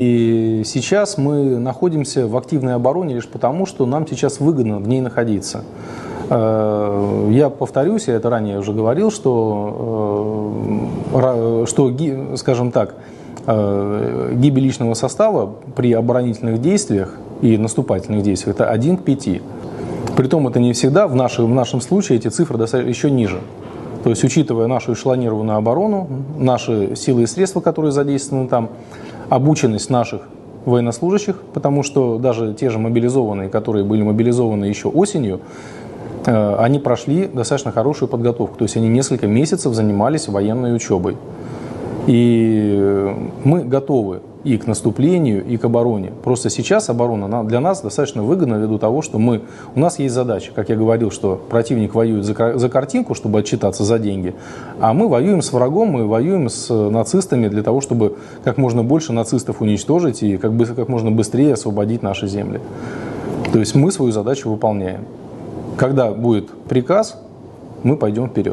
И сейчас мы находимся в активной обороне лишь потому, что нам сейчас выгодно в ней находиться. Э, я повторюсь, я это ранее уже говорил, что, э, что скажем так, э, гибель личного состава при оборонительных действиях и наступательных действиях это 1 к 5. Притом это не всегда, в нашем, в нашем случае эти цифры еще ниже. То есть, учитывая нашу эшелонированную оборону, наши силы и средства, которые задействованы там, обученность наших военнослужащих, потому что даже те же мобилизованные, которые были мобилизованы еще осенью, э, они прошли достаточно хорошую подготовку. То есть они несколько месяцев занимались военной учебой. И мы готовы и к наступлению, и к обороне. Просто сейчас оборона для нас достаточно выгодна ввиду того, что мы, у нас есть задача, как я говорил, что противник воюет за, за картинку, чтобы отчитаться за деньги, а мы воюем с врагом, мы воюем с нацистами для того, чтобы как можно больше нацистов уничтожить и как, бы, как можно быстрее освободить наши земли. То есть мы свою задачу выполняем. Когда будет приказ, мы пойдем вперед.